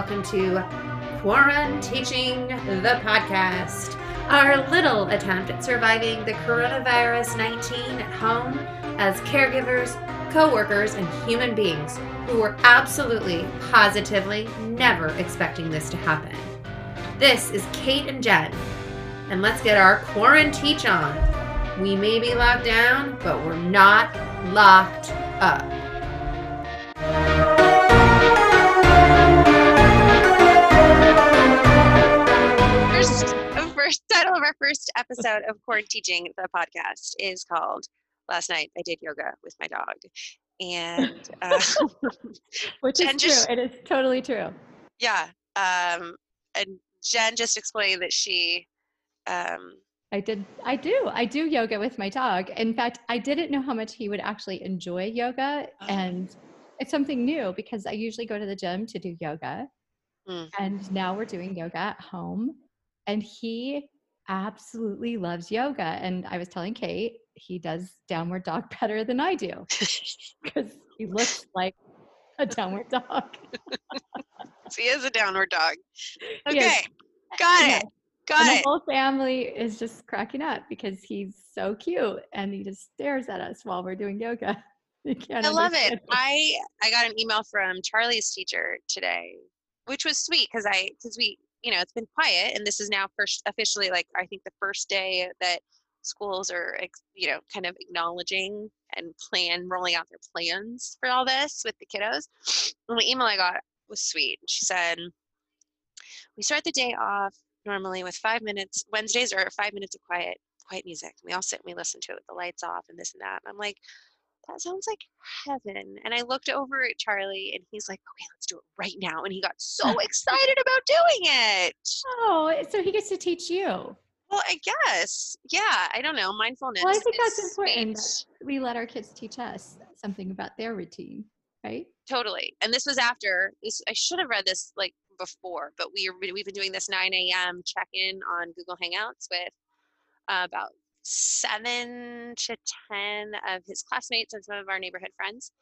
welcome to Quaranteaching the podcast, our little attempt at surviving the coronavirus 19 at home as caregivers, co workers, and human beings who were absolutely, positively never expecting this to happen. This is Kate and Jen, and let's get our quarantine on. We may be locked down, but we're not locked up. Our first episode of Core Teaching, the podcast, is called "Last Night I Did Yoga with My Dog," and uh, Which is Jen true. just- It is totally true. yeah, um, and Jen just explained that she, um, I did. I do. I do yoga with my dog. In fact, I didn't know how much he would actually enjoy yoga, Oh. and it's something new because I usually go to the gym to do yoga, Mm. and now we're doing yoga at home, and he absolutely loves yoga. And I was telling Kate he does downward dog better than I do because he looks like a downward dog. he is a downward dog. Okay, got Yeah. it, got and it. the whole family is just cracking up because he's so cute and he just stares at us while we're doing yoga. I love it. I I got an email from Charlie's teacher today, which was sweet because I because we you know it's been quiet and this is now first officially like I think the first day that schools are you know kind of acknowledging and plan rolling out their plans for all this with the kiddos. And the email I got was sweet. She said, "We start the day off normally with five minutes. Wednesdays are five minutes of quiet." Quiet music. We all sit and we listen to it with the lights off and this and that. I'm like, that sounds like heaven. And I looked over at Charlie and he's like, okay, let's do it right now. And he got so excited about doing it. Oh, so he gets to teach you. Well, I guess. Yeah, I don't know. Mindfulness. Well, I think that's important that we let our kids teach us something about their routine, right? Totally. And this was after this. I should have read this like before, but we we've been doing this 9 a.m. check in on Google Hangouts with uh, about seven to ten of his classmates and some of our neighborhood friends.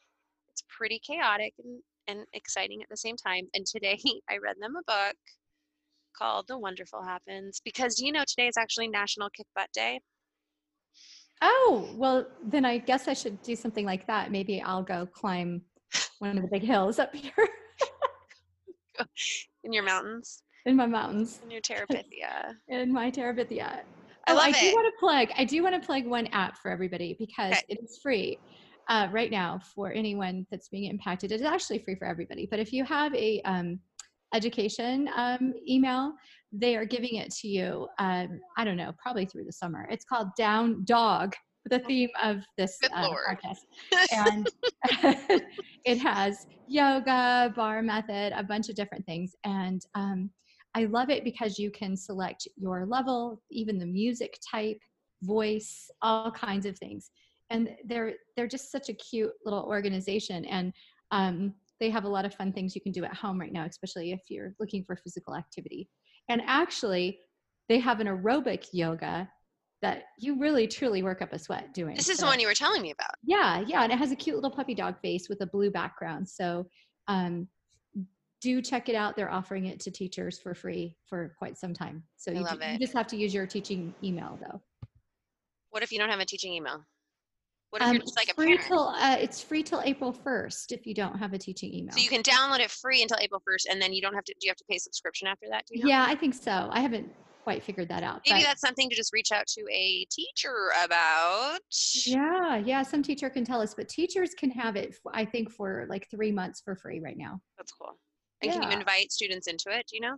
It's pretty chaotic and, and exciting at the same time. And today I read them a book called The Wonderful Happens because do you know today is actually National Kick Butt Day? Oh, well, then I guess I should do something like that. Maybe I'll go climb one of the big hills up here in your mountains, in my mountains, in your Terabithia. in my Terabithia. I Oh, love I do it. want to plug. I do want to plug one app for everybody because Okay. it is free uh, right now for anyone that's being impacted. It is actually free for everybody. But if you have a um, education um, email, they are giving it to you. Um, I don't know, probably through the summer. It's called Down Dog. The theme of this uh, podcast, and it has yoga, bar method, a bunch of different things, and um, I love it because you can select your level, even the music type, voice, all kinds of things. And they're they're just such a cute little organization and um, they have a lot of fun things you can do at home right now, especially if you're looking for physical activity. And actually, they have an aerobic yoga that you really truly work up a sweat doing. This is the one you were telling me about. yeah, yeah, and it has a cute little puppy dog face with a blue background. So um, do check it out. They're offering it to teachers for free for quite some time. So you, ju- you just have to use your teaching email though. What if you don't have a teaching email? What if Um, you're just like a it's free parent? till uh, it's free till April first if you don't have a teaching email. So you can download it free until April 1st, and then you don't have to. Do you have to pay subscription after that? Do you know? Yeah, I think so. I haven't quite figured that out. Maybe that's something to just reach out to a teacher about. yeah, yeah. Some teacher can tell us, but teachers can have it. I think for like three months for free right now. That's cool. And can you invite students into it? Do you know?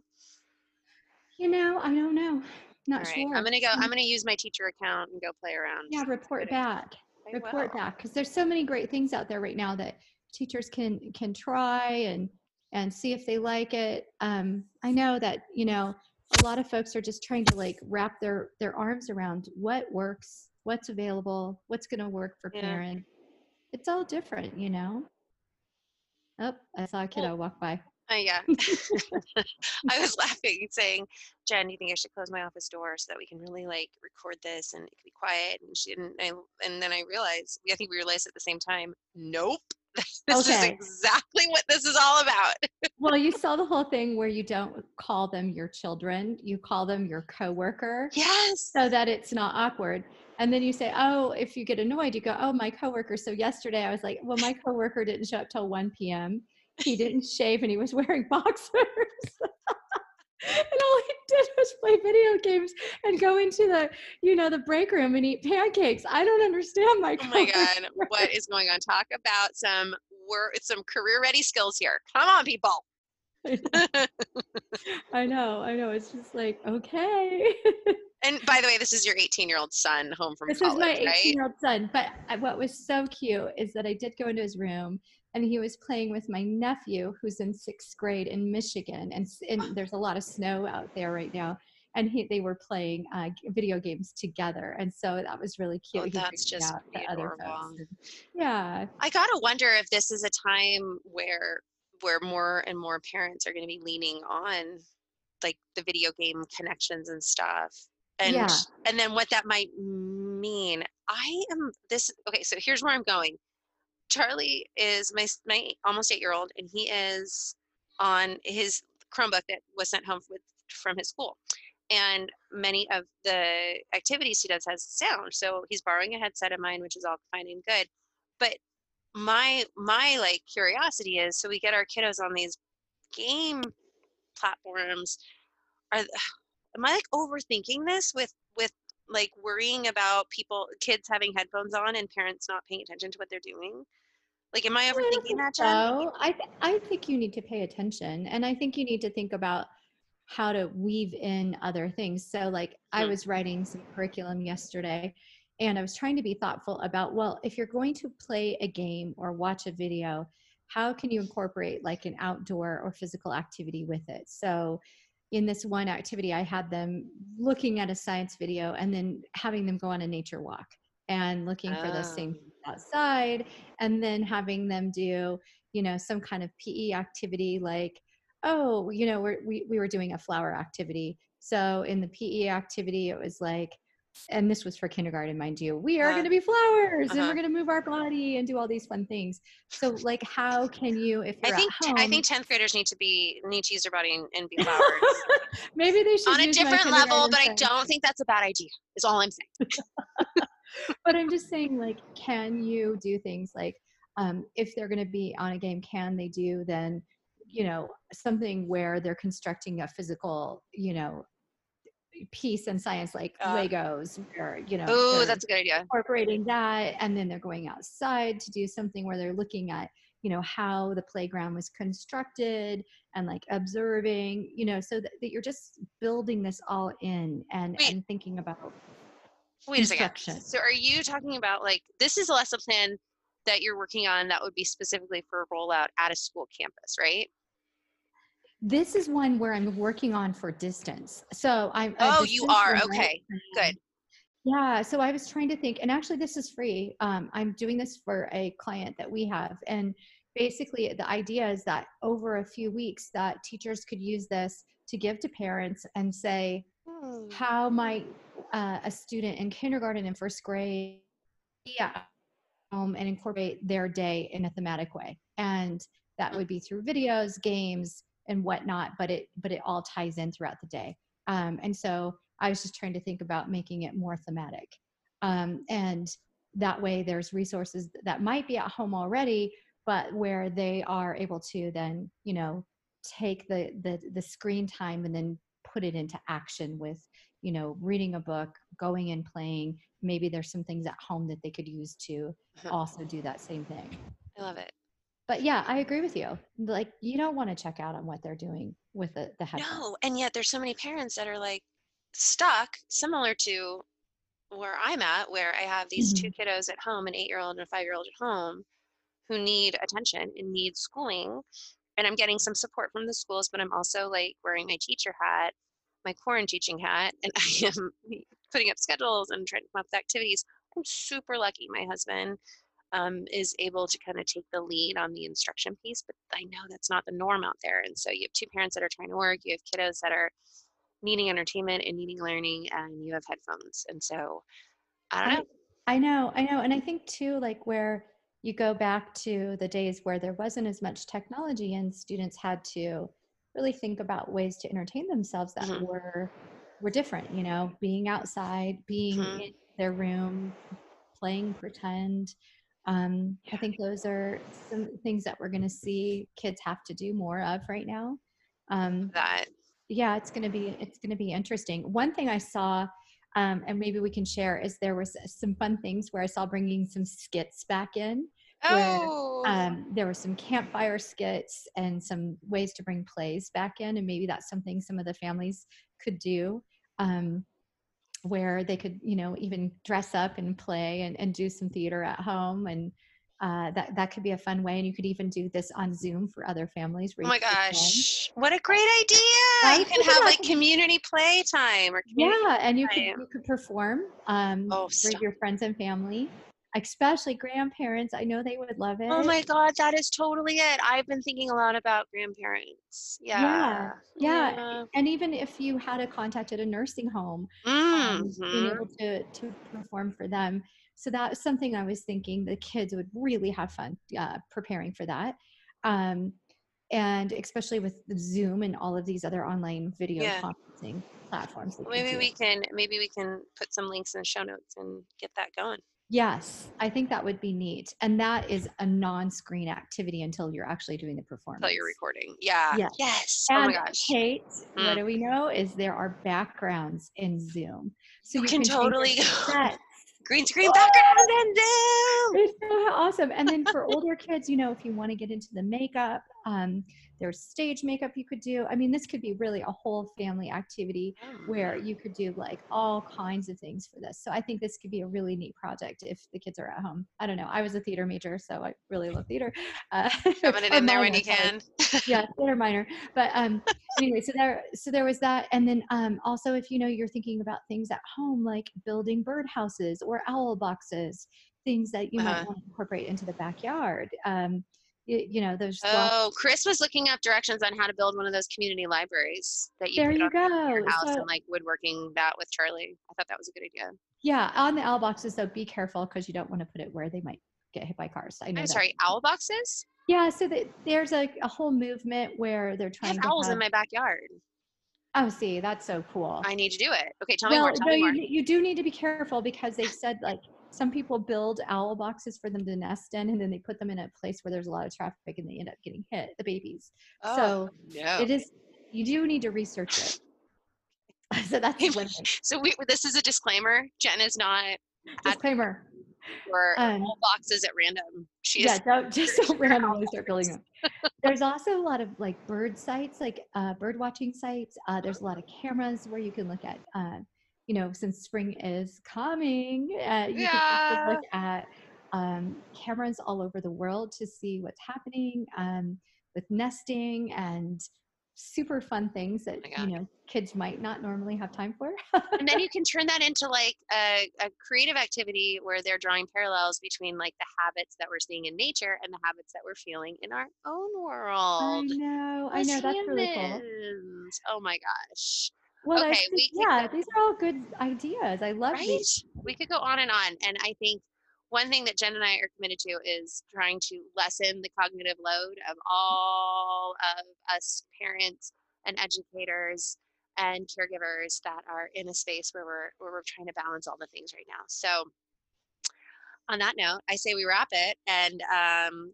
You know, I don't know. Not right. sure. I'm gonna go. Mm, I'm gonna use my teacher account and go play around. Yeah, report back. I report will. back because there's so many great things out there right now that teachers can can try and and see if they like it um i know that you know a lot of folks are just trying to like wrap their their arms around what works what's available what's going to work for Yeah. parents it's all different you know oh i saw a kiddo walk by Oh yeah. I was laughing, saying, "Jen, do you think I should close my office door so that we can really like record this and it can be quiet?" And she didn't. I, and then I realized, I think we realized at the same time, nope. this is exactly what this is all about. well, you saw the whole thing where you don't call them your children, you call them your coworker. Yes. so that it's not awkward. And then you say, oh, if you get annoyed, you go, oh, my coworker. So yesterday I was like, well, my coworker didn't show up till 1 p.m. He didn't shave and he was wearing boxers. and all he did was play video games and go into the, you know, the break room and eat pancakes. I don't understand my Oh my god, what is going on? Talk about some work some career ready skills here. Come on, people. I know, I know. It's just like, okay. And by the way, this is your 18 year old son home from this college, is my 18 year old son but uh, what was so cute is that i did go into his room and he was playing with my nephew who's in sixth grade in michigan and, and there's a lot of snow out there right now. And he, they were playing uh, video games together. And so that was really cute. Oh, that's just out the other adorable. yeah. I gotta wonder if this is a time where where more and more parents are going to be leaning on like the video game connections and stuff. And Yeah. and then what that might mean. I am this okay so here's where i'm going charlie is my my almost eight year old and he is on his chromebook that was sent home with from his school. And many of the activities he does has sound so he's borrowing a headset of mine which is all fine and good. But my my like curiosity is so we get our kiddos on these game platforms. Are am i like overthinking this with like worrying about people kids having headphones on and parents not paying attention to what they're doing like am i I overthinking think that Jen? so. I, th- I think you need to pay attention and I think you need to think about how to weave in other things. So, like, I Hmm. was writing some curriculum yesterday and I was trying to be thoughtful about, well, if you're going to play a game or watch a video, how can you incorporate like an outdoor or physical activity with it? So, in this one activity, I had them looking at a science video and then having them go on a nature walk and looking for the same Oh. outside and then having them do you know some kind of pe activity like oh you know we're, we, we were doing a flower activity so in the pe activity it was like and this was for kindergarten mind you we are Uh-huh. going to be flowers and Uh-huh. we're going to move our body and do all these fun things so like how can you if i think home i think 10th graders need to be need to use their body and, and be flowers maybe they should on a different level but i don't think that's a bad idea is all i'm saying but I'm just saying, like, can you do things like um, if they're going to be on a game, can they do then, you know, something where they're constructing a physical, you know, piece in science like Uh, Legos, where you know, oh that's a good idea incorporating that, and then they're going outside to do something where they're looking at, you know, how the playground was constructed and like observing, you know, so that, that you're just building this all in and Wait. and thinking about Wait a second. So are you talking about like this is a lesson plan that you're working on that would be specifically for rollout at a school campus, right? This is one where I'm working on for distance. So I'm. Oh, you are. Okay, good. Yeah. So I was trying to think, and actually, this is free. Um, I'm doing this for a client that we have, and basically, the idea is that over a few weeks, that teachers could use this to give to parents and say, how might uh, a student in kindergarten and first grade yeah, home and incorporate their day in a thematic way and that would be through videos games and whatnot but it but it all ties in throughout the day um, and so i was just trying to think about making it more thematic um, and that way there's resources that might be at home already but where they are able to then you know take the the, the screen time and then put it into action with you know reading a book going and playing maybe there's some things at home that they could use to Uh-huh. also do that same thing I love it. But yeah i agree with you like you don't want to check out on what they're doing with the, the headphones No, and yet there's so many parents that are like stuck, similar to where I'm at, where I have these two mm-hmm. kiddos at home, an eight-year-old and a five-year-old at home, who need attention and need schooling. And I'm getting some support from the schools, but I'm also like wearing my teacher hat, my quarantine teaching hat, and I am putting up schedules and trying to come up with activities. I'm super lucky. My husband um, is able to kind of take the lead on the instruction piece, but I know that's not the norm out there. And so you have two parents that are trying to work, you have kiddos that are needing entertainment and needing learning, and you have headphones. And so I don't know. I know, I know. And I think too, like where you go back to the days where there wasn't as much technology and students had to really think about ways to entertain themselves that Mhm. were were different you know being outside being Mhm. in their room playing pretend um, i think those are some things that we're going to see kids have to do more of right now. Um, That yeah it's going to be it's going to be interesting. One thing i saw um, and maybe we can share is there was some fun things where i saw bringing some skits back in where, oh. um, there were some campfire skits and some ways to bring plays back in and maybe that's something some of the families could do. Um, where they could you know even dress up and play and, and do some theater at home and uh, that that could be a fun way. And you could even do this on zoom for other families Oh my gosh, what a great idea! You can have like community play time or community. yeah and you could you could perform um Oh, for your friends and family especially grandparents i know they would love it Oh my god, that is totally it. I've been thinking a lot about grandparents. Yeah. Yeah, yeah. and even if you had a contact at a nursing home um, being Mhm. able to to perform for them so that was something i was thinking the kids would really have fun uh, preparing for that um, and especially with zoom and all of these other online video Yeah. conferencing platforms Maybe we can maybe we can put some links in the show notes and get that going. Yes i think that would be neat and that is a non-screen activity until you're actually doing the performance Until you're recording. Yeah. Yeah. Yes. oh and my gosh. Kate, Mm. what do we know is there are backgrounds in Zoom, so You you, can your totally go-. Green screen background and Zoom. It's so awesome. And then for older kids, you know, if you want to get into the makeup, um, there's stage makeup you could do. I mean, this could be really a whole family activity where you could do like all kinds of things for this. So I think this could be a really neat project if the kids are at home. I don't know. I was a theater major, so I really love theater. Uh, Shoving it in there when you can. yeah, theater minor. But um, anyway, so there, so there was that, and then um, also if you know you're thinking about things at home like building birdhouses or owl boxes, things that you Uh-huh. might want to incorporate into the backyard. Um, you, you know, there's lots- Oh, Chris was looking up directions on how to build one of those community libraries that you there you go. in your house So, and like woodworking that with Charlie. I thought that was a good idea. yeah, on the owl boxes though, be careful because you don't want to put it where they might get hit by cars. I know. I'm that. sorry, owl boxes? Yeah, so that there's a, a whole movement where they're trying I have to owls have, in my backyard. Oh, see, that's so cool. I need to do it. Okay, tell me more. Tell no, me more. you, you do need to be careful because they've said like some people build owl boxes for them to nest in, and then they put them in a place where there's a lot of traffic, and they end up getting hit. The babies. Oh, so no. it is. You do need to research it. so that's thing. So we, this is a disclaimer. Jen is not disclaimer. for Um, owl boxes at random. She yeah, don't just don't randomly start building them. There's also a lot of like bird sites, like uh, bird watching sites. Uh, there's a lot of cameras where you can look at, uh, you know, since spring is coming, uh, you can also look at um, cameras all over the world to see what's happening um, with nesting and super fun things that my you know kids might not normally have time for. and then you can turn that into like a, a creative activity where they're drawing parallels between like the habits that we're seeing in nature and the habits that we're feeling in our own world I know, I know, that's really cool. Oh my gosh. Well, Okay, that's we could yeah, go- these are all good ideas. I love Right? these. We could go on and on. And I think one thing that Jen and I are committed to is trying to lessen the cognitive load of all of us parents and educators and caregivers that are in a space where we're where we're trying to balance all the things right now. So on that note, I say we wrap it and um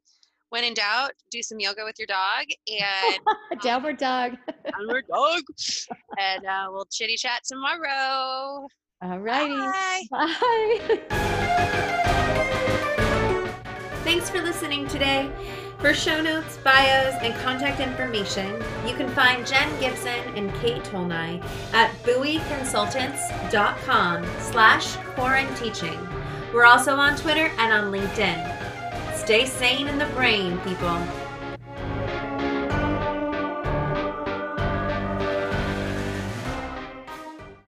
when in doubt, do some yoga with your dog and Downward dog. downward dog. And uh, we'll chitty chat tomorrow. All righty. Bye. Bye. Thanks for listening today. For show notes, bios, and contact information, you can find Jen Gibson and Kate Tolnai at buoyconsultants.com slash quaranteaching. We're also on Twitter and on LinkedIn. Stay sane in the brain, people.